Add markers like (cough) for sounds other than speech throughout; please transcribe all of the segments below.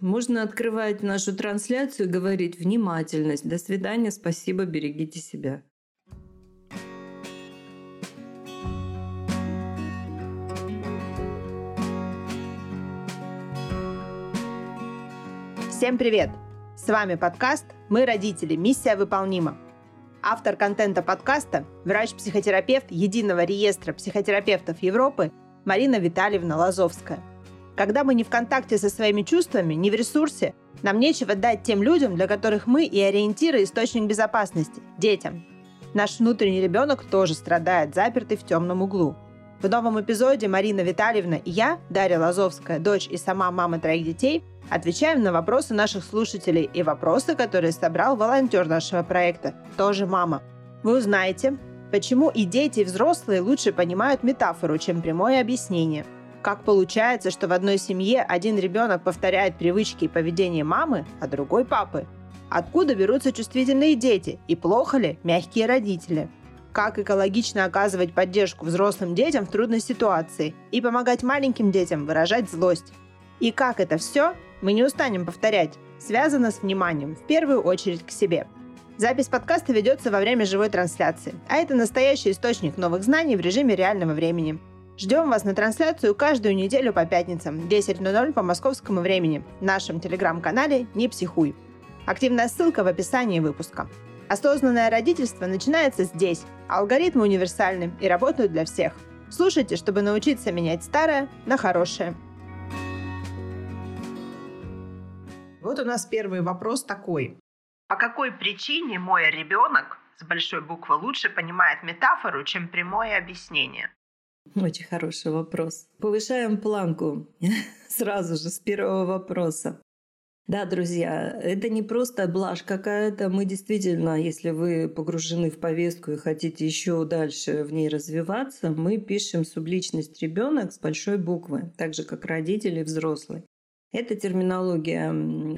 Можно открывать нашу трансляцию и говорить «внимательность». До свидания, спасибо, берегите себя. Всем привет! С вами подкаст «Мы родители. Миссия выполнима». Автор контента подкаста – врач-психотерапевт Единого реестра психотерапевтов Европы Марина Витальевна Лазовская. Когда мы не в контакте со своими чувствами, не в ресурсе, нам нечего дать тем людям, для которых мы и ориентиры источник безопасности – детям. Наш внутренний ребенок тоже страдает, запертый в темном углу. В новом эпизоде Марина Витальевна и я, Дарья Лазовская, дочь и сама мама троих детей – Отвечаем на вопросы наших слушателей и вопросы, которые собрал волонтер нашего проекта, тоже мама. Вы узнаете, почему и дети, и взрослые лучше понимают метафору, чем прямое объяснение. Как получается, что в одной семье один ребенок повторяет привычки и поведение мамы, а другой папы? Откуда берутся чувствительные дети и плохо ли мягкие родители? Как экологично оказывать поддержку взрослым детям в трудной ситуации и помогать маленьким детям выражать злость? И как это все мы не устанем повторять, связано с вниманием, в первую очередь к себе. Запись подкаста ведется во время живой трансляции, а это настоящий источник новых знаний в режиме реального времени. Ждем вас на трансляцию каждую неделю по пятницам, 10.00 по московскому времени, в нашем телеграм-канале «Не психуй». Активная ссылка в описании выпуска. Осознанное родительство начинается здесь. Алгоритмы универсальны и работают для всех. Слушайте, чтобы научиться менять старое на хорошее – Вот у нас первый вопрос такой. По какой причине мой ребенок с большой буквы лучше понимает метафору, чем прямое объяснение? Очень хороший вопрос. Повышаем планку (laughs) сразу же с первого вопроса. Да, друзья, это не просто блажь какая-то. Мы действительно, если вы погружены в повестку и хотите еще дальше в ней развиваться, мы пишем субличность ребенок с большой буквы, так же как родители взрослые. Это терминология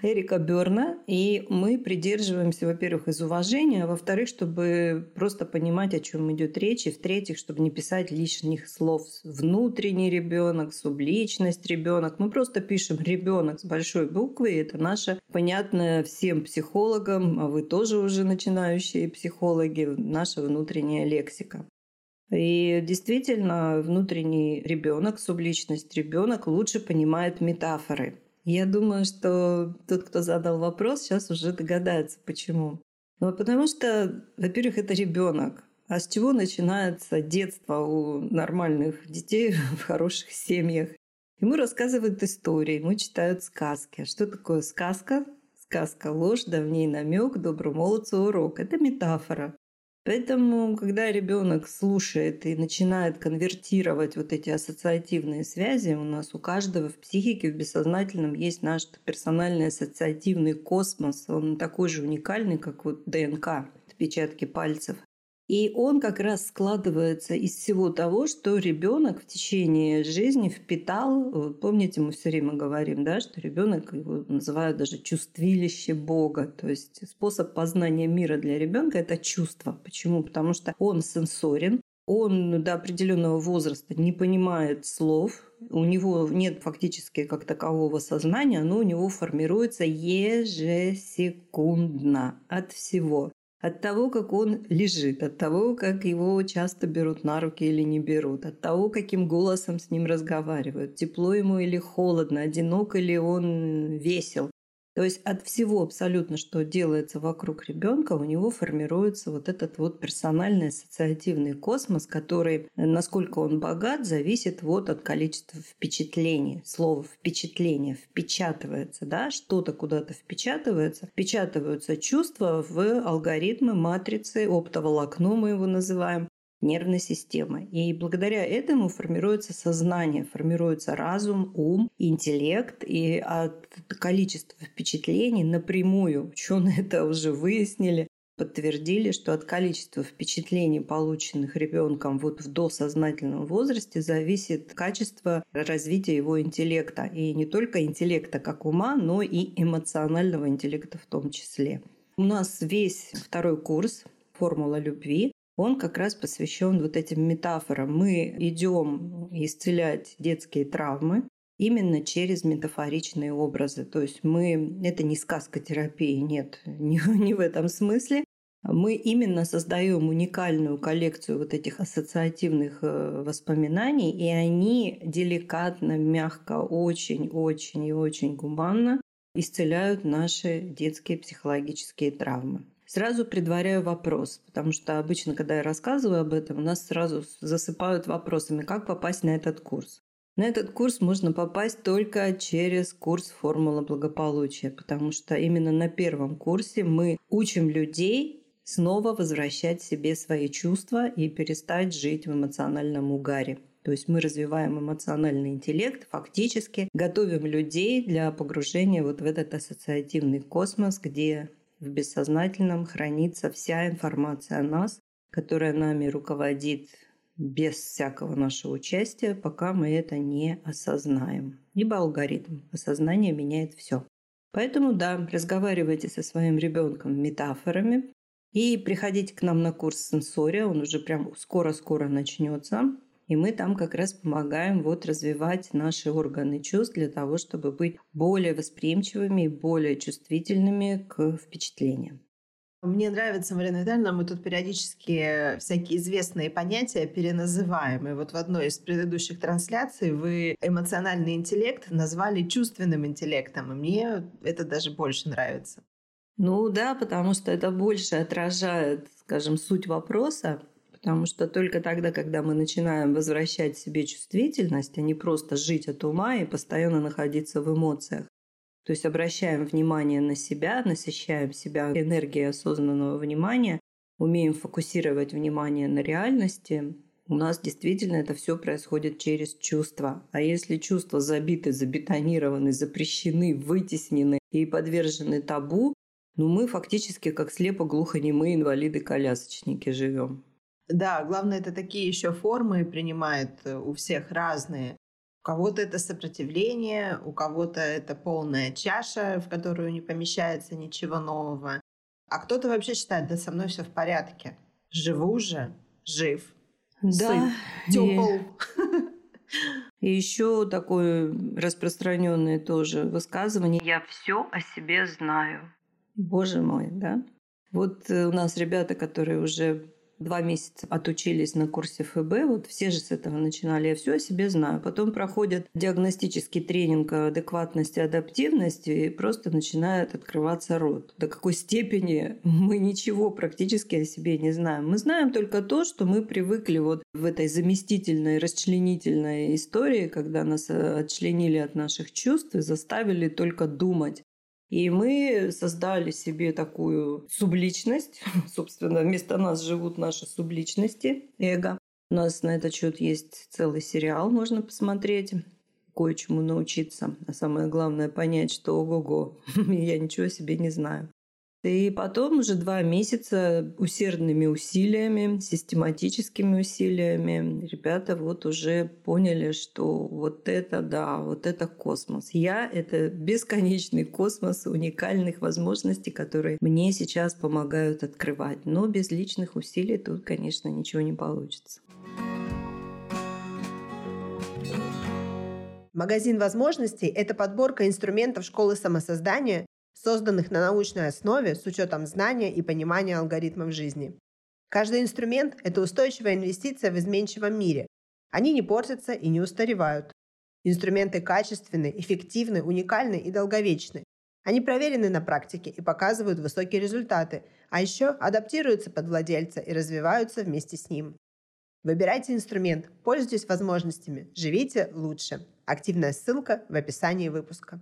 Эрика Берна, и мы придерживаемся, во-первых, из уважения, а во-вторых, чтобы просто понимать, о чем идет речь, и в-третьих, чтобы не писать лишних слов. Внутренний ребенок, субличность ребенок. Мы просто пишем ребенок с большой буквы, и это наша понятная всем психологам, а вы тоже уже начинающие психологи, наша внутренняя лексика. И действительно, внутренний ребенок, субличность ребенок лучше понимает метафоры. Я думаю, что тот, кто задал вопрос, сейчас уже догадается, почему. Ну, потому что, во-первых, это ребенок. А с чего начинается детство у нормальных детей (laughs) в хороших семьях? Ему рассказывают истории, ему читают сказки. А что такое сказка? Сказка – ложь, да в ней намек, доброму молодцу урок. Это метафора. Поэтому, когда ребенок слушает и начинает конвертировать вот эти ассоциативные связи, у нас у каждого в психике, в бессознательном есть наш персональный ассоциативный космос. Он такой же уникальный, как вот ДНК, отпечатки пальцев. И он как раз складывается из всего того, что ребенок в течение жизни впитал. Помните, мы все время говорим, да, что ребенок его называют даже чувствилище Бога. То есть способ познания мира для ребенка это чувство. Почему? Потому что он сенсорен, он до определенного возраста не понимает слов, у него нет фактически как такового сознания, но у него формируется ежесекундно от всего. От того, как он лежит, от того, как его часто берут на руки или не берут, от того, каким голосом с ним разговаривают, тепло ему или холодно, одинок или он весел. То есть от всего абсолютно, что делается вокруг ребенка, у него формируется вот этот вот персональный ассоциативный космос, который, насколько он богат, зависит вот от количества впечатлений. Слово «впечатление» впечатывается, да, что-то куда-то впечатывается. Впечатываются чувства в алгоритмы матрицы, оптоволокно мы его называем, нервной системы. И благодаря этому формируется сознание, формируется разум, ум, интеллект. И от количества впечатлений напрямую, ученые (laughs) это уже выяснили, подтвердили, что от количества впечатлений, полученных ребенком вот в досознательном возрасте, зависит качество развития его интеллекта. И не только интеллекта как ума, но и эмоционального интеллекта в том числе. У нас весь второй курс «Формула любви» он как раз посвящен вот этим метафорам. Мы идем исцелять детские травмы, именно через метафоричные образы. То есть мы... Это не сказка терапии, нет, (laughs) не, не в этом смысле. Мы именно создаем уникальную коллекцию вот этих ассоциативных э, воспоминаний, и они деликатно, мягко, очень-очень и очень гуманно исцеляют наши детские психологические травмы. Сразу предваряю вопрос, потому что обычно, когда я рассказываю об этом, у нас сразу засыпают вопросами, как попасть на этот курс. На этот курс можно попасть только через курс «Формула благополучия», потому что именно на первом курсе мы учим людей снова возвращать себе свои чувства и перестать жить в эмоциональном угаре. То есть мы развиваем эмоциональный интеллект, фактически готовим людей для погружения вот в этот ассоциативный космос, где в бессознательном хранится вся информация о нас, которая нами руководит без всякого нашего участия, пока мы это не осознаем. Либо алгоритм. Осознание меняет все. Поэтому да, разговаривайте со своим ребенком метафорами и приходите к нам на курс сенсория, он уже прям скоро-скоро начнется. И мы там как раз помогаем вот развивать наши органы чувств для того, чтобы быть более восприимчивыми и более чувствительными к впечатлениям. Мне нравится, Марина Витальевна, мы тут периодически всякие известные понятия переназываем. И вот в одной из предыдущих трансляций вы эмоциональный интеллект назвали чувственным интеллектом. И мне это даже больше нравится. Ну да, потому что это больше отражает, скажем, суть вопроса, Потому что только тогда, когда мы начинаем возвращать себе чувствительность, а не просто жить от ума и постоянно находиться в эмоциях, то есть обращаем внимание на себя, насыщаем себя энергией осознанного внимания, умеем фокусировать внимание на реальности, у нас действительно это все происходит через чувства. А если чувства забиты, забетонированы, запрещены, вытеснены и подвержены табу, ну мы фактически как слепо-глухонемые инвалиды-колясочники живем. Да, главное, это такие еще формы принимает э, у всех разные. У кого-то это сопротивление, у кого-то это полная чаша, в которую не помещается ничего нового. А кто-то вообще считает, да со мной все в порядке. Живу же, жив. Да. Тепл. И (laughs) еще такое распространенное тоже высказывание «я все о себе знаю». Боже мой, да? Вот э, у нас ребята, которые уже два месяца отучились на курсе ФБ, вот все же с этого начинали, я все о себе знаю. Потом проходят диагностический тренинг адекватности, адаптивности и просто начинает открываться рот. До какой степени (laughs) мы ничего практически о себе не знаем. Мы знаем только то, что мы привыкли вот в этой заместительной, расчленительной истории, когда нас э, отчленили от наших чувств и заставили только думать. И мы создали себе такую субличность. (laughs) Собственно, вместо нас живут наши субличности, эго. У нас на этот счет есть целый сериал, можно посмотреть кое-чему научиться. А самое главное понять, что ого-го, (laughs) я ничего себе не знаю. И потом уже два месяца усердными усилиями, систематическими усилиями ребята вот уже поняли, что вот это да, вот это космос. Я — это бесконечный космос уникальных возможностей, которые мне сейчас помогают открывать. Но без личных усилий тут, конечно, ничего не получится. Магазин возможностей – это подборка инструментов школы самосоздания, созданных на научной основе с учетом знания и понимания алгоритмов жизни. Каждый инструмент – это устойчивая инвестиция в изменчивом мире. Они не портятся и не устаревают. Инструменты качественны, эффективны, уникальны и долговечны. Они проверены на практике и показывают высокие результаты, а еще адаптируются под владельца и развиваются вместе с ним. Выбирайте инструмент, пользуйтесь возможностями, живите лучше. Активная ссылка в описании выпуска.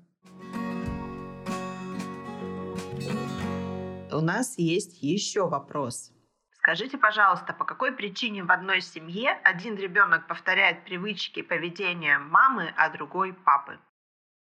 У нас есть еще вопрос. Скажите, пожалуйста, по какой причине в одной семье один ребенок повторяет привычки поведения мамы, а другой папы?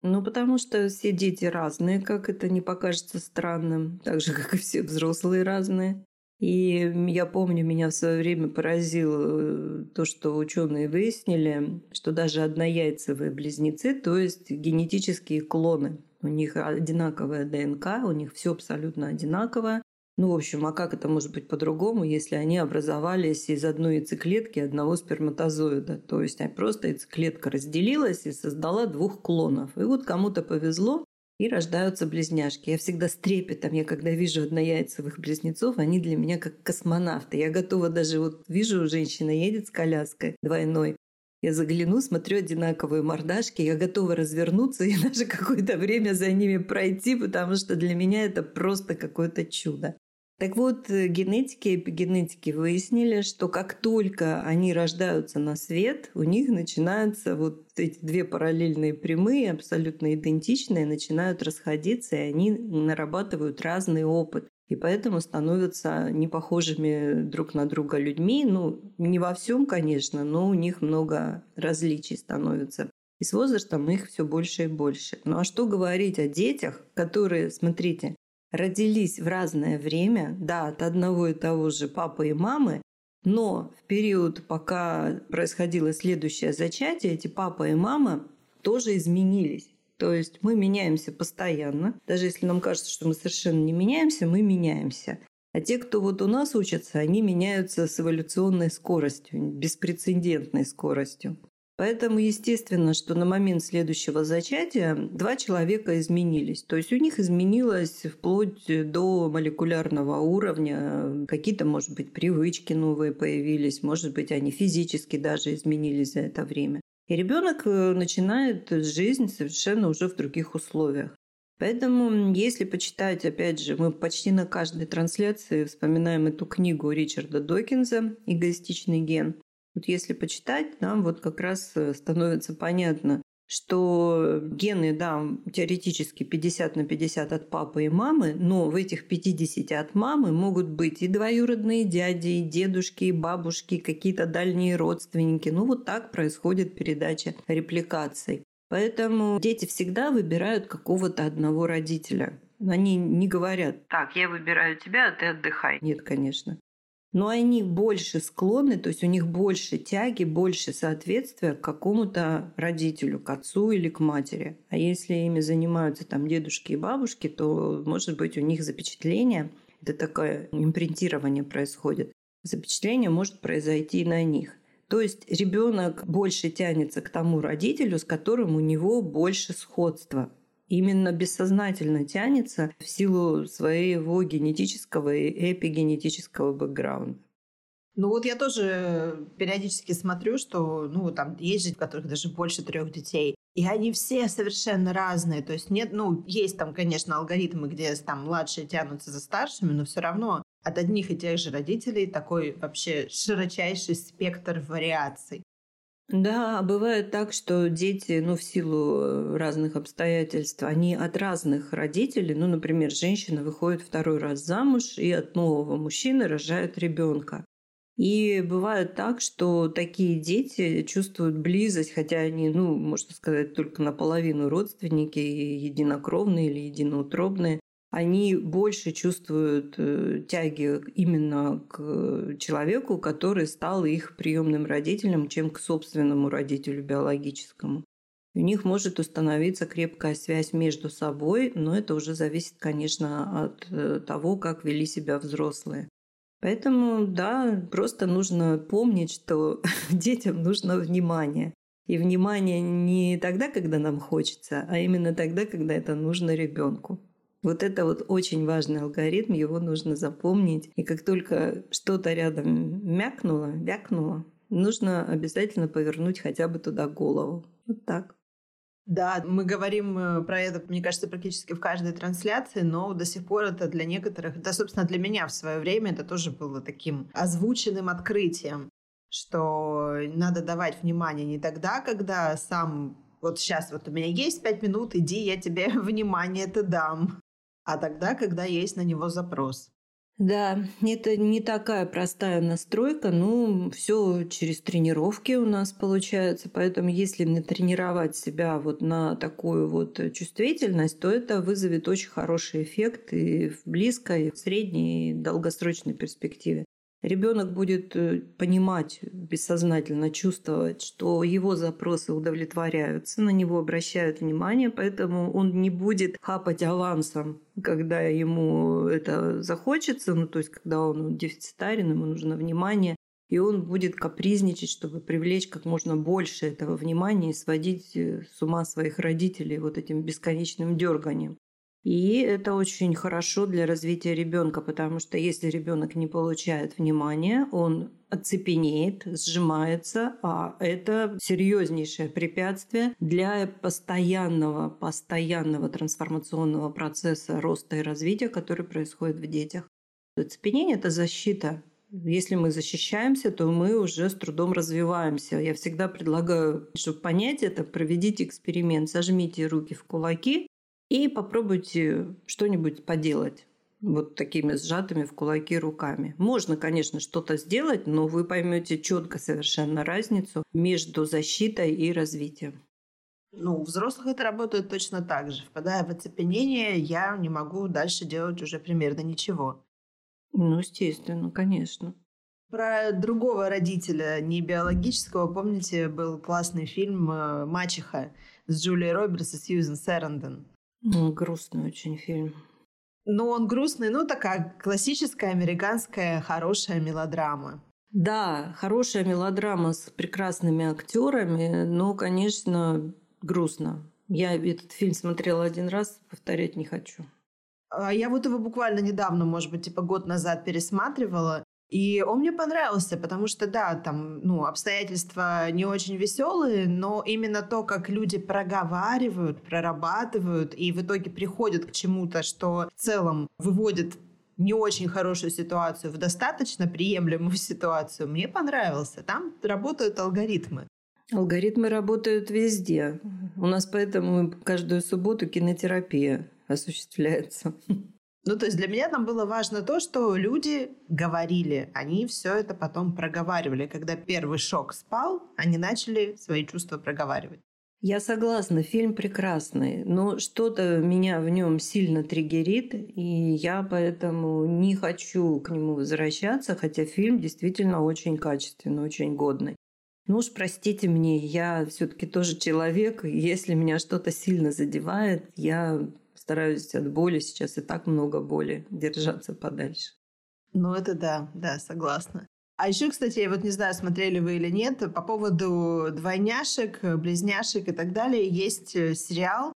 Ну, потому что все дети разные, как это не покажется странным, так же, как и все взрослые разные. И я помню, меня в свое время поразило э, то, что ученые выяснили, что даже однояйцевые близнецы, то есть генетические клоны, у них одинаковая ДНК, у них все абсолютно одинаково. Ну, в общем, а как это может быть по-другому, если они образовались из одной яйцеклетки одного сперматозоида? То есть а просто яйцеклетка разделилась и создала двух клонов. И вот кому-то повезло, и рождаются близняшки. Я всегда с трепетом, я когда вижу однояйцевых близнецов, они для меня как космонавты. Я готова даже, вот вижу, женщина едет с коляской двойной, я загляну, смотрю одинаковые мордашки, я готова развернуться и (laughs) даже какое-то время за ними пройти, потому что для меня это просто какое-то чудо. Так вот, э, генетики и эпигенетики выяснили, что как только они рождаются на свет, у них начинаются вот эти две параллельные прямые, абсолютно идентичные, начинают расходиться, и они нарабатывают разный опыт. И поэтому становятся непохожими друг на друга людьми. Ну, не во всем, конечно, но у них много различий становится. И с возрастом их все больше и больше. Ну а что говорить о детях, которые, смотрите, родились в разное время, да, от одного и того же папы и мамы, но в период, пока происходило следующее зачатие, эти папа и мама тоже изменились. То есть мы меняемся постоянно. Даже если нам кажется, что мы совершенно не меняемся, мы меняемся. А те, кто вот у нас учатся, они меняются с эволюционной скоростью, беспрецедентной скоростью. Поэтому естественно, что на момент следующего зачатия два человека изменились. То есть у них изменилось вплоть до молекулярного уровня. Какие-то, может быть, привычки новые появились, может быть, они физически даже изменились за это время. И ребенок э, начинает жизнь совершенно уже в других условиях. Поэтому, если почитать, опять же, мы почти на каждой трансляции вспоминаем эту книгу Ричарда Докинза «Эгоистичный ген», вот если почитать, нам вот как раз э, становится понятно, что гены, да, теоретически 50 на 50 от папы и мамы, но в этих 50 от мамы могут быть и двоюродные дяди, и дедушки, и бабушки, какие-то дальние родственники. Ну вот так происходит передача репликаций. Поэтому дети всегда выбирают какого-то одного родителя. Они не говорят, так, я выбираю тебя, а ты отдыхай. Нет, конечно но они больше склонны, то есть у них больше тяги, больше соответствия к какому-то родителю, к отцу или к матери. А если ими занимаются там дедушки и бабушки, то, может быть, у них запечатление, это такое импринтирование происходит, запечатление может произойти на них. То есть ребенок больше тянется к тому родителю, с которым у него больше сходства именно бессознательно тянется в силу своего генетического и эпигенетического бэкграунда. Ну вот я тоже периодически смотрю, что ну там есть же, у которых даже больше трех детей. И они все совершенно разные. То есть нет, ну, есть там, конечно, алгоритмы, где там младшие тянутся за старшими, но все равно от одних и тех же родителей такой вообще широчайший спектр вариаций. Да, бывает так, что дети, ну, в силу э, разных обстоятельств, они от разных родителей, ну, например, женщина выходит второй раз замуж и от нового мужчины рожает ребенка. И бывает так, что такие дети чувствуют близость, хотя они, ну, можно сказать, только наполовину родственники, единокровные или единоутробные они больше чувствуют э, тяги именно к человеку, который стал их приемным родителем, чем к собственному родителю биологическому. У них может установиться крепкая связь между собой, но это уже зависит, конечно, от э, того, как вели себя взрослые. Поэтому, да, просто нужно помнить, что (laughs) детям нужно внимание. И внимание не тогда, когда нам хочется, а именно тогда, когда это нужно ребенку. Вот это вот очень важный алгоритм, его нужно запомнить. И как только что-то рядом мякнуло, вякнуло, нужно обязательно повернуть хотя бы туда голову. Вот так. Да, мы говорим э, про это, мне кажется, практически в каждой трансляции, но до сих пор это для некоторых, да, собственно, для меня в свое время это тоже было таким озвученным открытием, что надо давать внимание не тогда, когда сам вот сейчас вот у меня есть пять минут, иди, я тебе (laughs) внимание это дам а тогда, когда есть на него запрос. Да, это не такая простая настройка, но все через тренировки у нас получается. Поэтому если натренировать себя вот на такую вот чувствительность, то это вызовет очень хороший эффект и в близкой, и в средней, и долгосрочной перспективе. Ребенок будет э, понимать, бессознательно чувствовать, что его запросы удовлетворяются, на него обращают внимание, поэтому он не будет хапать авансом, когда ему это захочется, ну то есть когда он дефицитарен, ему нужно внимание, и он будет капризничать, чтобы привлечь как можно больше этого внимания и сводить э, с ума своих родителей вот этим бесконечным дерганием. И это очень хорошо для развития ребенка, потому что если ребенок не получает внимания, он оцепенеет, сжимается, а это серьезнейшее препятствие для постоянного, постоянного трансформационного процесса роста и развития, который происходит в детях. Оцепенение – это защита. Если мы защищаемся, то мы уже с трудом развиваемся. Я всегда предлагаю, чтобы понять это, проведите эксперимент. Сожмите руки в кулаки и попробуйте что-нибудь поделать вот такими сжатыми в кулаки руками. Можно, конечно, что-то сделать, но вы поймете четко совершенно разницу между защитой и развитием. Ну, у взрослых это работает точно так же. Впадая в оцепенение, я не могу дальше делать уже примерно ничего. Ну, естественно, конечно. Про другого родителя, не биологического, помните, был классный фильм э, «Мачеха» с Джулией Робертс и Сьюзен Сэрандон. Ну, грустный очень фильм. Ну, он грустный, ну, такая классическая американская хорошая мелодрама. Да, хорошая мелодрама с прекрасными актерами, но, конечно, грустно. Я этот фильм смотрела один раз, повторять не хочу. А я вот его буквально недавно, может быть, типа год назад пересматривала. И он мне понравился, потому что, да, там, ну, обстоятельства не очень веселые, но именно то, как люди проговаривают, прорабатывают и в итоге приходят к чему-то, что в целом выводит не очень хорошую ситуацию в достаточно приемлемую (laughs) ситуацию, мне понравился. Там работают алгоритмы. Алгоритмы работают везде. У нас поэтому каждую субботу кинотерапия осуществляется. (laughs) Ну, то есть для меня там было важно то, что люди говорили, они все это потом проговаривали. Когда первый шок спал, они начали свои чувства проговаривать. Я согласна, фильм прекрасный, но что-то меня в нем сильно триггерит, и я поэтому не хочу к нему возвращаться, хотя фильм действительно очень качественный, очень годный. Ну уж простите мне, я все-таки тоже человек, и если меня что-то сильно задевает, я стараюсь от боли сейчас и так много боли держаться подальше. Ну, это да, да, согласна. А еще, кстати, я вот не знаю, смотрели вы или нет, по поводу двойняшек, близняшек и так далее, есть э, сериал,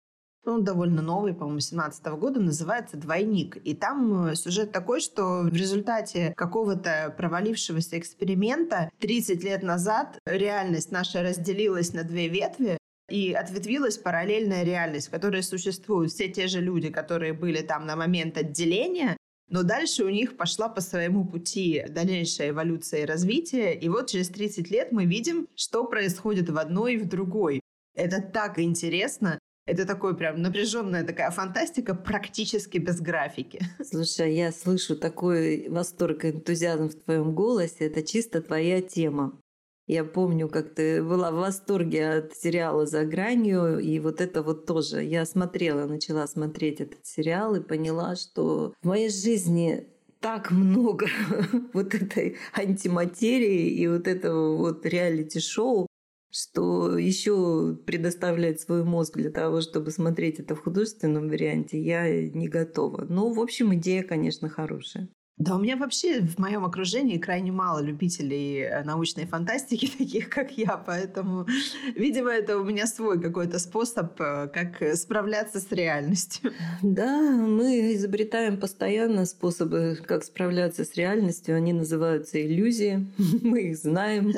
он довольно новый, по-моему, 17 года, называется «Двойник». И там э, сюжет такой, что в результате какого-то провалившегося эксперимента 30 лет назад реальность наша разделилась на две ветви, и ответвилась параллельная реальность, в которой существуют все те же люди, которые были там на момент отделения, но дальше у них пошла по своему пути дальнейшая эволюция и развитие. И вот через 30 лет мы видим, что происходит в одной и в другой. Это так интересно. Это такой прям напряженная такая фантастика, практически без графики. Слушай, я слышу такой восторг и энтузиазм в твоем голосе. Это чисто твоя тема. Я помню, как ты была в восторге от сериала «За гранью», и вот это вот тоже. Я смотрела, начала смотреть этот сериал и поняла, что в моей жизни так много (laughs) вот этой антиматерии и вот этого вот реалити-шоу, что еще предоставлять свой мозг для того, чтобы смотреть это в художественном варианте, я не готова. Но, в общем, идея, конечно, хорошая. Да, у меня вообще в моем окружении крайне мало любителей э, научной фантастики, (laughs) таких как я, поэтому, видимо, это у меня свой какой-то способ, э, как справляться с реальностью. (laughs) Да, мы изобретаем постоянно способы, как справляться с реальностью. Они называются иллюзии. (laughs) Мы их знаем.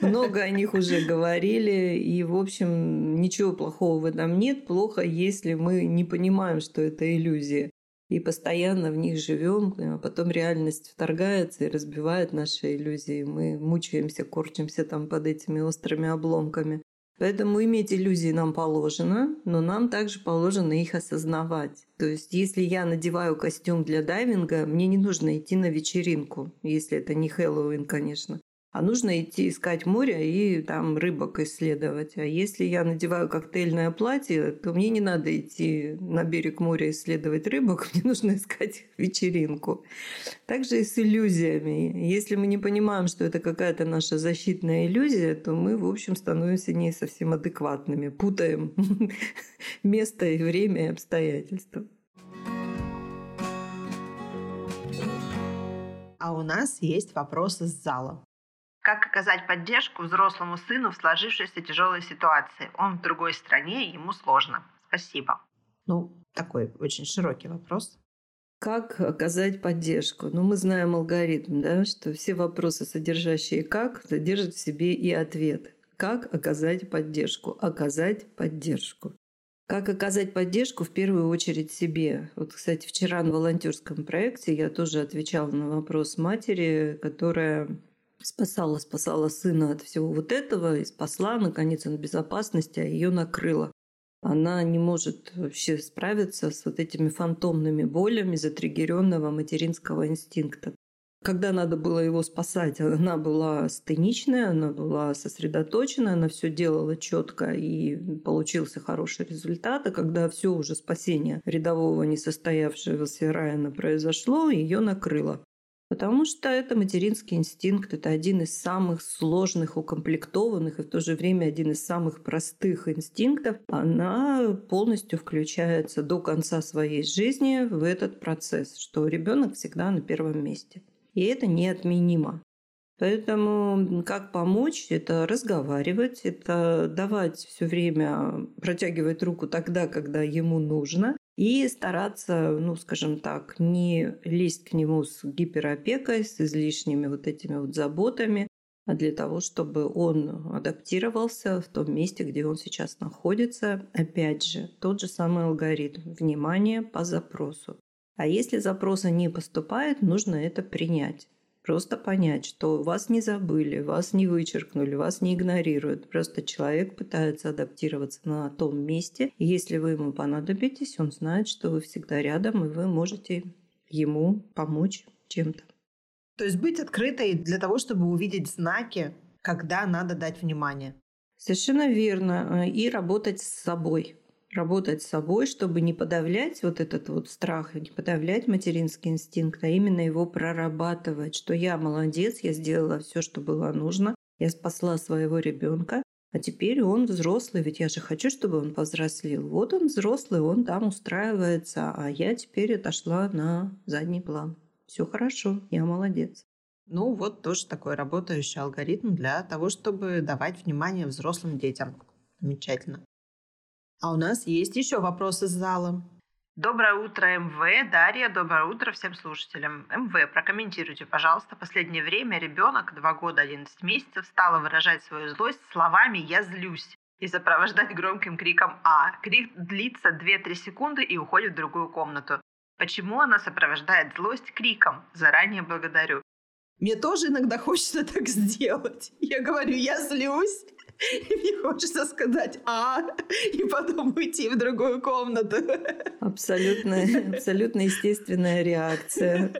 Много о них уже говорили. И, в общем, ничего плохого в этом нет. Плохо, если мы не понимаем, что это иллюзия и постоянно в них живем, а потом реальность вторгается и разбивает наши иллюзии. Мы мучаемся, корчимся там под этими острыми обломками. Поэтому иметь иллюзии нам положено, но нам также положено их осознавать. То есть, если я надеваю костюм для дайвинга, мне не нужно идти на вечеринку, если это не Хэллоуин, конечно. А нужно идти искать море и там рыбок исследовать. А если я надеваю коктейльное платье, то мне не надо идти на берег моря исследовать рыбок, (laughs) мне нужно искать вечеринку. Также и с иллюзиями. Если мы не понимаем, что это какая-то наша защитная иллюзия, то мы, в общем, становимся не совсем адекватными, путаем (laughs) место и время и обстоятельства. А у нас есть вопрос из зала. Как оказать поддержку взрослому сыну в сложившейся тяжелой ситуации? Он в другой стране, ему сложно. Спасибо. Ну, такой очень широкий вопрос. Как оказать поддержку? Ну, мы знаем алгоритм, да, что все вопросы, содержащие «как», содержат в себе и ответ. Как оказать поддержку? Оказать поддержку. Как оказать поддержку в первую очередь себе? Вот, кстати, вчера на волонтерском проекте я тоже отвечала на вопрос матери, которая спасала, спасала сына от всего вот этого и спасла, наконец, он в безопасности, а ее накрыло. Она не может вообще справиться с вот этими фантомными болями затриггеренного материнского инстинкта. Когда надо было его спасать, она была стеничная, она была сосредоточена, она все делала четко и получился хороший результат. А когда все уже спасение рядового несостоявшегося Райана произошло, ее накрыло. Потому что это материнский инстинкт, это один из самых сложных, укомплектованных и в то же время один из самых простых инстинктов. Она полностью включается до конца своей жизни в этот процесс, что ребенок всегда на первом месте. И это неотменимо. Поэтому как помочь? Это разговаривать, это давать все время, протягивать руку тогда, когда ему нужно, и стараться, ну, скажем так, не лезть к нему с гиперопекой, с излишними вот этими вот заботами, а для того, чтобы он адаптировался в том месте, где он сейчас находится. Опять же, тот же самый алгоритм. Внимание по запросу. А если запроса не поступает, нужно это принять. Просто понять, что вас не забыли, вас не вычеркнули, вас не игнорируют. Просто человек пытается адаптироваться на том месте. И если вы ему понадобитесь, он знает, что вы всегда рядом, и вы можете ему помочь чем-то. То есть быть открытой для того, чтобы увидеть знаки, когда надо дать внимание. Совершенно верно. И работать с собой работать с собой, чтобы не подавлять вот этот вот страх, не подавлять материнский инстинкт, а именно его прорабатывать, что я молодец, я сделала все, что было нужно, я спасла своего ребенка, а теперь он взрослый, ведь я же хочу, чтобы он повзрослел. Вот он взрослый, он там устраивается, а я теперь отошла на задний план. Все хорошо, я молодец. Ну вот тоже такой работающий алгоритм для того, чтобы давать внимание взрослым детям. Замечательно. А у нас есть еще вопрос из зала. Доброе утро, МВ. Дарья, доброе утро всем слушателям. МВ, прокомментируйте, пожалуйста. Последнее время ребенок, 2 года 11 месяцев, стала выражать свою злость словами «я злюсь» и сопровождать громким криком «А». Крик длится 2-3 секунды и уходит в другую комнату. Почему она сопровождает злость криком? Заранее благодарю. Мне тоже иногда хочется так сделать. Я говорю, я злюсь, (laughs) мне хочется сказать «а» и потом уйти в другую комнату. Абсолютно, абсолютно естественная реакция.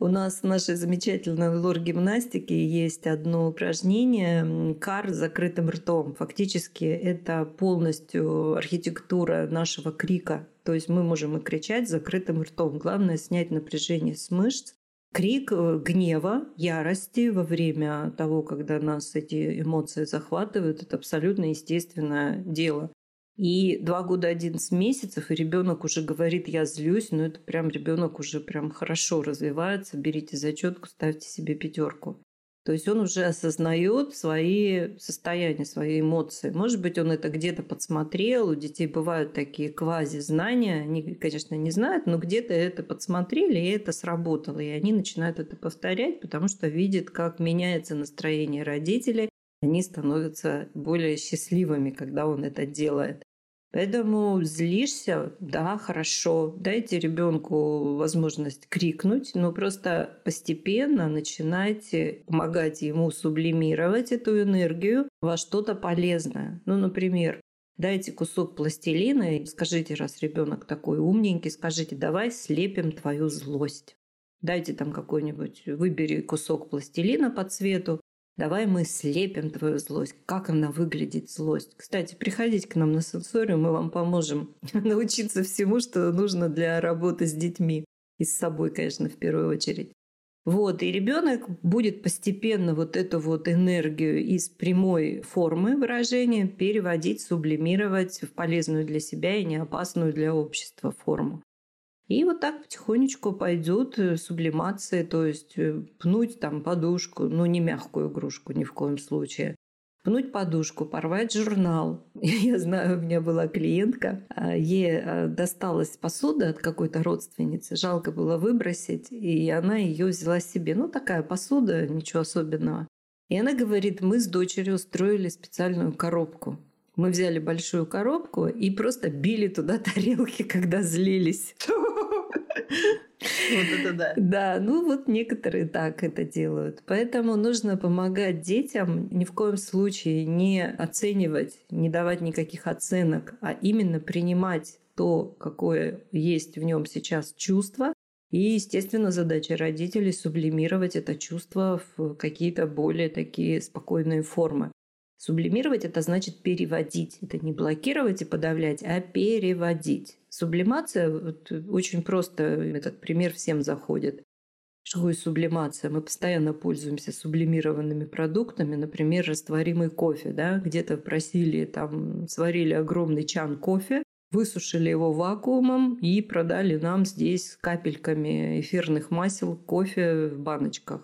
У нас в нашей замечательной лор-гимнастике есть одно упражнение «Кар с закрытым ртом». Фактически это полностью архитектура нашего крика. То есть мы можем и кричать с закрытым ртом. Главное снять напряжение с мышц крик э, гнева, ярости во время того, когда нас эти эмоции захватывают, это абсолютно естественное дело. И два года 11 месяцев, и ребенок уже говорит, я злюсь, но это прям ребенок уже прям хорошо развивается. Берите зачетку, ставьте себе пятерку. То есть он уже осознает свои состояния, свои эмоции. Может быть, он это где-то подсмотрел. У детей бывают такие квази-знания. Они, конечно, не знают, но где-то это подсмотрели, и это сработало. И они начинают это повторять, потому что видят, как меняется настроение родителей. Они становятся более счастливыми, когда он это делает. Поэтому злишься, да, хорошо, дайте ребенку возможность крикнуть, но просто постепенно начинайте помогать ему сублимировать эту энергию во что-то полезное. Ну, например, дайте кусок пластилина и скажите, раз ребенок такой умненький, скажите, давай слепим твою злость. Дайте там какой-нибудь, выбери кусок пластилина по цвету, Давай мы слепим твою злость. Как она выглядит, злость? Кстати, приходите к нам на сенсорию, мы вам поможем (laughs) научиться всему, что нужно для работы с детьми. И с собой, конечно, в первую очередь. Вот, и ребенок будет постепенно вот эту вот энергию из прямой формы выражения переводить, сублимировать в полезную для себя и не опасную для общества форму. И вот так потихонечку пойдет э, сублимация, то есть э, пнуть там подушку, ну не мягкую игрушку ни в коем случае, пнуть подушку, порвать журнал. (laughs) Я знаю, у меня была клиентка, а, ей а, досталась посуда от какой-то родственницы, жалко было выбросить, и она ее взяла себе. Ну, такая посуда, ничего особенного. И она говорит, мы с дочерью устроили специальную коробку. Мы взяли большую коробку и просто били туда (laughs) тарелки, когда злились. (laughs) Вот это да. Да, ну вот некоторые так это делают. Поэтому нужно помогать детям ни в коем случае не оценивать, не давать никаких оценок, а именно принимать то, какое есть в нем сейчас чувство, и, естественно, задача родителей сублимировать это чувство в какие-то более такие спокойные формы. Сублимировать это значит переводить. Это не блокировать и подавлять, а переводить. Сублимация, вот, очень просто, этот пример всем заходит. Что такое сублимация? Мы постоянно пользуемся сублимированными продуктами, например, растворимый кофе. Да? Где-то просили, там, сварили огромный чан кофе, высушили его вакуумом и продали нам здесь капельками эфирных масел кофе в баночках.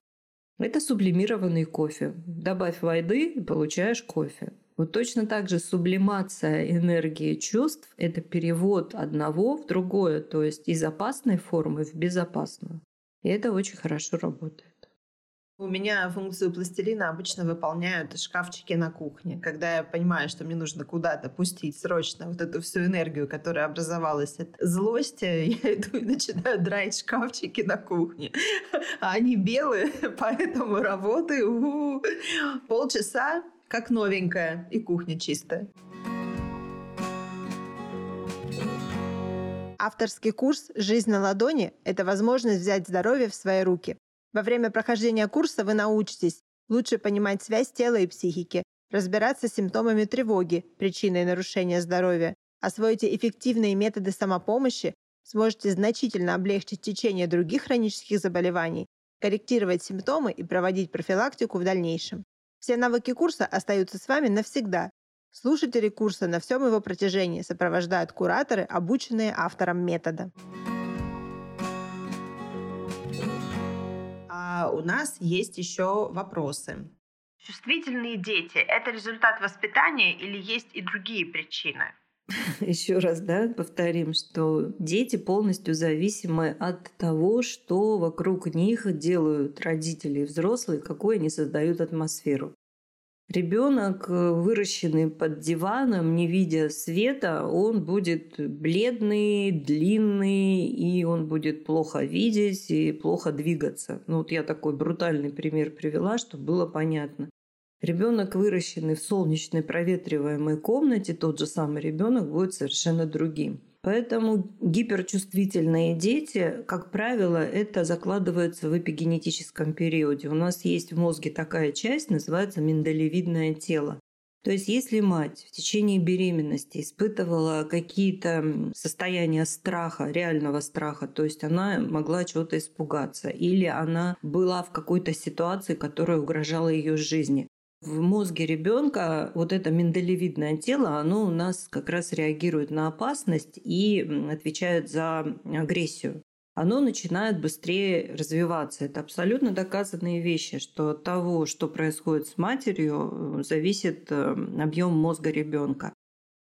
Это сублимированный кофе. Добавь воды и получаешь кофе. Вот точно так же сублимация энергии чувств – это перевод одного в другое, то есть из опасной формы в безопасную. И это очень хорошо работает. У меня функцию пластилина обычно выполняют шкафчики на кухне. Когда я понимаю, что мне нужно куда-то пустить срочно вот эту всю энергию, которая образовалась от злости, (laughs) я иду и начинаю драить шкафчики на кухне. А они белые, (laughs) поэтому работаю полчаса как новенькая, и кухня чистая. Авторский курс «Жизнь на ладони» – это возможность взять здоровье в свои руки. Во время прохождения курса вы научитесь лучше понимать связь тела и психики, разбираться с симптомами тревоги, причиной нарушения здоровья, освоите эффективные методы самопомощи, сможете значительно облегчить течение других хронических заболеваний, корректировать симптомы и проводить профилактику в дальнейшем. Все навыки курса остаются с вами навсегда. Слушатели курса на всем его протяжении сопровождают кураторы, обученные автором метода. А у нас есть еще вопросы. Чувствительные дети – это результат воспитания или есть и другие причины? (laughs) Еще раз, да, повторим, что дети полностью зависимы от того, что вокруг них делают родители и взрослые, какую они создают атмосферу. Ребенок, выращенный под диваном, не видя света, он будет бледный, длинный, и он будет плохо видеть и плохо двигаться. Ну вот я такой брутальный пример привела, чтобы было понятно. Ребенок, выращенный в солнечной проветриваемой комнате, тот же самый ребенок будет совершенно другим. Поэтому гиперчувствительные дети, как правило, это закладывается в эпигенетическом периоде. У нас есть в мозге такая часть, называется миндалевидное тело. То есть если мать в течение беременности испытывала какие-то состояния страха, реального страха, то есть она могла чего-то испугаться, или она была в какой-то ситуации, которая угрожала ее жизни, в мозге ребенка вот это миндалевидное тело, оно у нас как раз реагирует на опасность и отвечает за агрессию. Оно начинает быстрее развиваться. Это абсолютно доказанные вещи, что от того, что происходит с матерью, зависит э, объем мозга ребенка.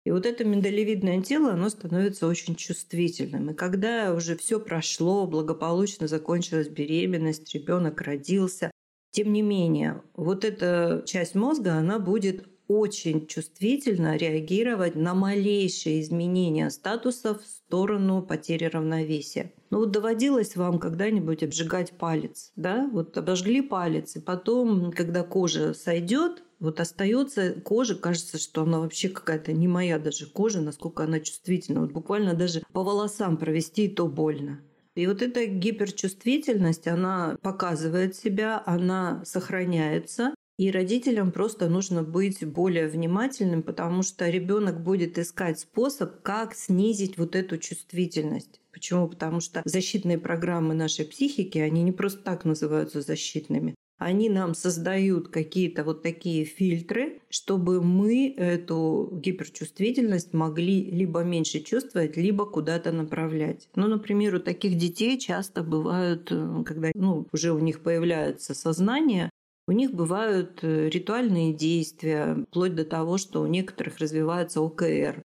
И вот это миндалевидное тело, оно становится очень чувствительным. И когда уже все прошло, благополучно закончилась беременность, ребенок родился, тем не менее, вот эта часть мозга, она будет очень чувствительно реагировать на малейшие изменения статуса в сторону потери равновесия. Ну вот доводилось вам когда-нибудь обжигать палец, да? Вот обожгли палец, и потом, когда кожа сойдет, вот остается кожа, кажется, что она вообще какая-то не моя даже кожа, насколько она чувствительна. Вот буквально даже по волосам провести, и то больно. И вот эта гиперчувствительность, она показывает себя, она сохраняется. И родителям просто нужно быть более внимательным, потому что ребенок будет искать способ, как снизить вот эту чувствительность. Почему? Потому что защитные программы нашей психики, они не просто так называются защитными. Они нам создают какие-то вот такие фильтры, чтобы мы эту гиперчувствительность могли либо меньше чувствовать, либо куда-то направлять. Ну, например, у таких детей часто бывают, э, когда ну, уже у них появляется сознание, у них бывают э, ритуальные действия, вплоть до того, что у некоторых развивается ОКР.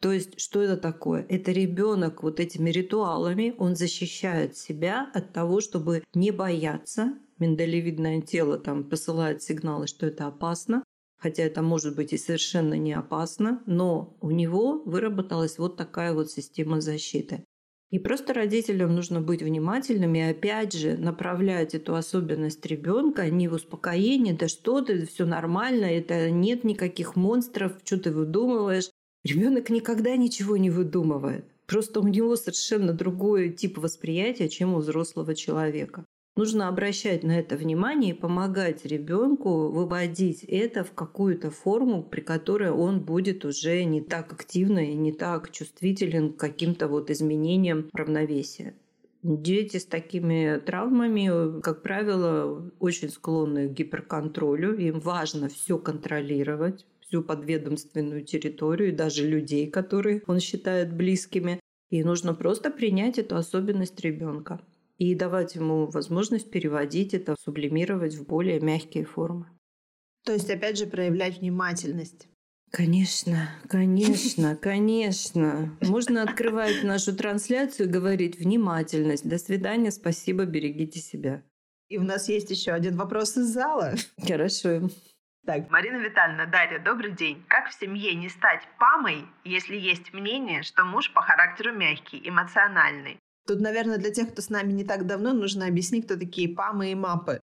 То есть, что это такое? Это ребенок вот этими ритуалами, он защищает себя от того, чтобы не бояться. Миндалевидное тело там посылает сигналы, что это опасно, хотя это может быть и совершенно не опасно, но у него выработалась вот такая вот система защиты. И просто родителям нужно быть внимательными и опять же направлять эту особенность ребенка не в успокоение, да что ты, все нормально, это нет никаких монстров, что ты выдумываешь. Ребенок никогда ничего не выдумывает. Просто у него совершенно другой тип восприятия, чем у взрослого человека. Нужно обращать на это внимание и помогать ребенку выводить это в какую-то форму, при которой он будет уже не так активно и не так чувствителен к каким-то вот изменениям равновесия. Дети с такими травмами, как правило, очень склонны к гиперконтролю. Им важно все контролировать, всю подведомственную территорию, и даже людей, которые он считает близкими. И нужно просто принять эту особенность ребенка и давать ему возможность переводить это, сублимировать в более мягкие формы. То есть, опять же, проявлять внимательность. Конечно, конечно, (laughs) конечно. Можно открывать нашу трансляцию и говорить внимательность. До свидания, спасибо, берегите себя. И у нас есть еще один вопрос из зала. Хорошо. Так, Марина Витальевна, Дарья, добрый день. Как в семье не стать памой, если есть мнение, что муж по характеру мягкий, эмоциональный? Тут, наверное, для тех, кто с нами не так давно, нужно объяснить, кто такие памы и мапы.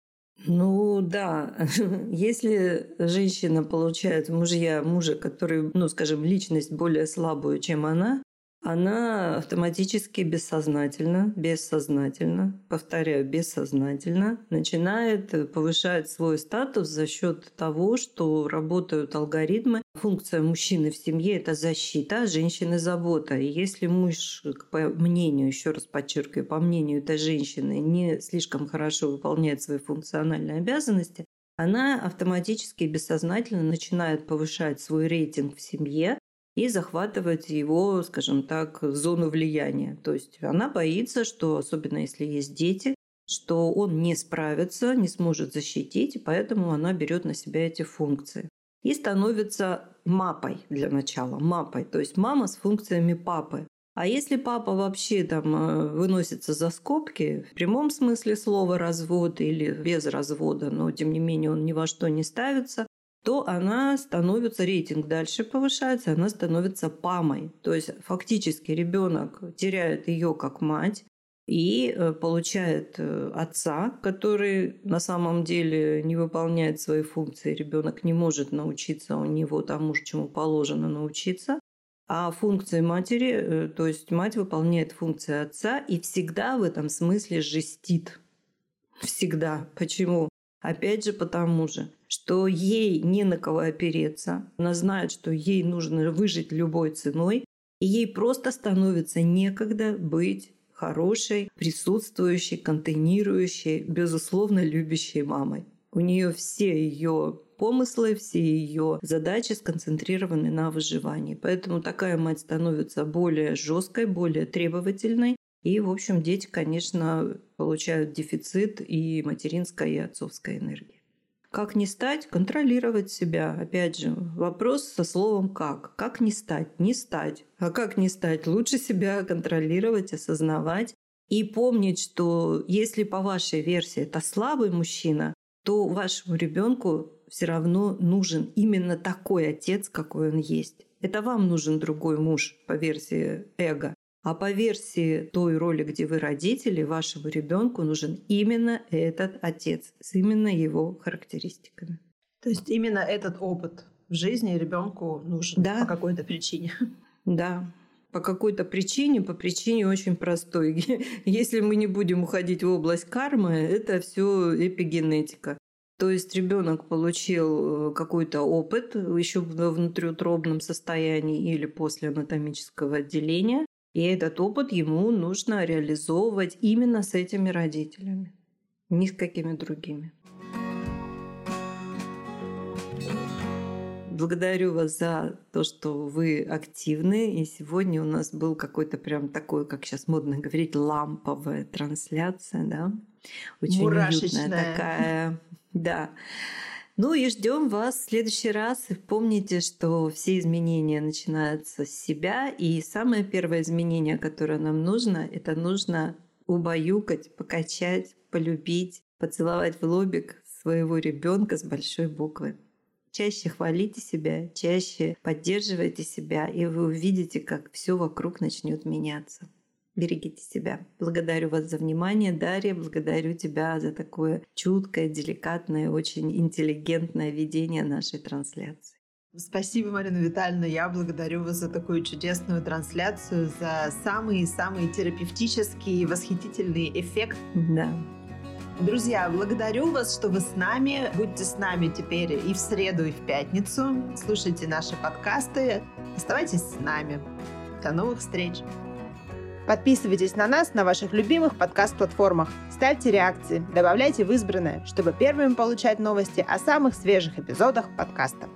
Ну да, (laughs) если женщина получает мужья мужа, который, ну скажем, личность более слабую, чем она, она автоматически бессознательно, бессознательно, повторяю, бессознательно начинает повышать свой статус за счет того, что работают алгоритмы. Функция мужчины в семье – это защита, а женщины – забота. И если муж, по мнению, еще раз подчеркиваю, по мнению этой женщины, не слишком хорошо выполняет свои функциональные обязанности, она автоматически бессознательно начинает повышать свой рейтинг в семье, и захватывать его, скажем так, зону влияния. То есть она боится, что, особенно если есть дети, что он не справится, не сможет защитить, поэтому она берет на себя эти функции. И становится мапой для начала, мапой, то есть мама с функциями папы. А если папа вообще там э, выносится за скобки, в прямом смысле слова развод или без развода, но тем не менее он ни во что не ставится, то она становится, рейтинг дальше повышается, она становится памой. То есть фактически ребенок теряет ее как мать, и э, получает э, отца, который на самом деле не выполняет свои функции, ребенок не может научиться у него тому, чему положено научиться. А функции матери, э, то есть мать выполняет функции отца и всегда в этом смысле жестит. Всегда. Почему? Опять же потому же, что ей не на кого опереться. Она знает, что ей нужно выжить любой ценой, и ей просто становится некогда быть хорошей, присутствующей, контейнирующей, безусловно любящей мамой. У нее все ее помыслы, все ее задачи сконцентрированы на выживании. Поэтому такая мать становится более жесткой, более требовательной. И, в общем, дети, конечно, получают дефицит и материнской, и отцовской энергии. Как не стать? Контролировать себя. Опять же, вопрос со словом «как». Как не стать? Не стать. А как не стать? Лучше себя контролировать, осознавать и помнить, что если по вашей версии это слабый мужчина, то вашему ребенку все равно нужен именно такой отец, какой он есть. Это вам нужен другой муж по версии эго. А по версии той роли, где вы родители, вашему ребенку нужен именно этот отец с именно его характеристиками. То есть именно этот опыт в жизни ребенку нужен да. по какой-то причине. Да, по какой-то причине, по причине очень простой. (laughs) Если мы не будем уходить в область кармы, это все эпигенетика. То есть ребенок получил э, какой-то опыт еще в внутриутробном состоянии или после анатомического отделения, и этот опыт ему нужно реализовывать именно с этими родителями, ни с какими другими. Благодарю вас за то, что вы активны. И сегодня у нас был какой-то прям такой, как сейчас модно говорить, ламповая трансляция, да? Очень уютная такая. (laughs) Да. Ну и ждем вас в следующий раз. И помните, что все изменения начинаются с себя. И самое первое изменение, которое нам нужно, это нужно убаюкать, покачать, полюбить, поцеловать в лобик своего ребенка с большой буквы. Чаще хвалите себя, чаще поддерживайте себя, и вы увидите, как все вокруг начнет меняться. Берегите себя. Благодарю вас за внимание, Дарья. Благодарю тебя за такое чуткое, деликатное, очень интеллигентное ведение нашей трансляции. Спасибо, Марина Витальевна. Я благодарю вас за такую чудесную трансляцию, за самый-самый терапевтический и восхитительный эффект. Да. Друзья, благодарю вас, что вы с нами. Будьте с нами теперь и в среду, и в пятницу. Слушайте наши подкасты. Оставайтесь с нами. До новых встреч. Подписывайтесь на нас на ваших любимых подкаст-платформах. Ставьте реакции, добавляйте в избранное, чтобы первыми получать новости о самых свежих эпизодах подкаста.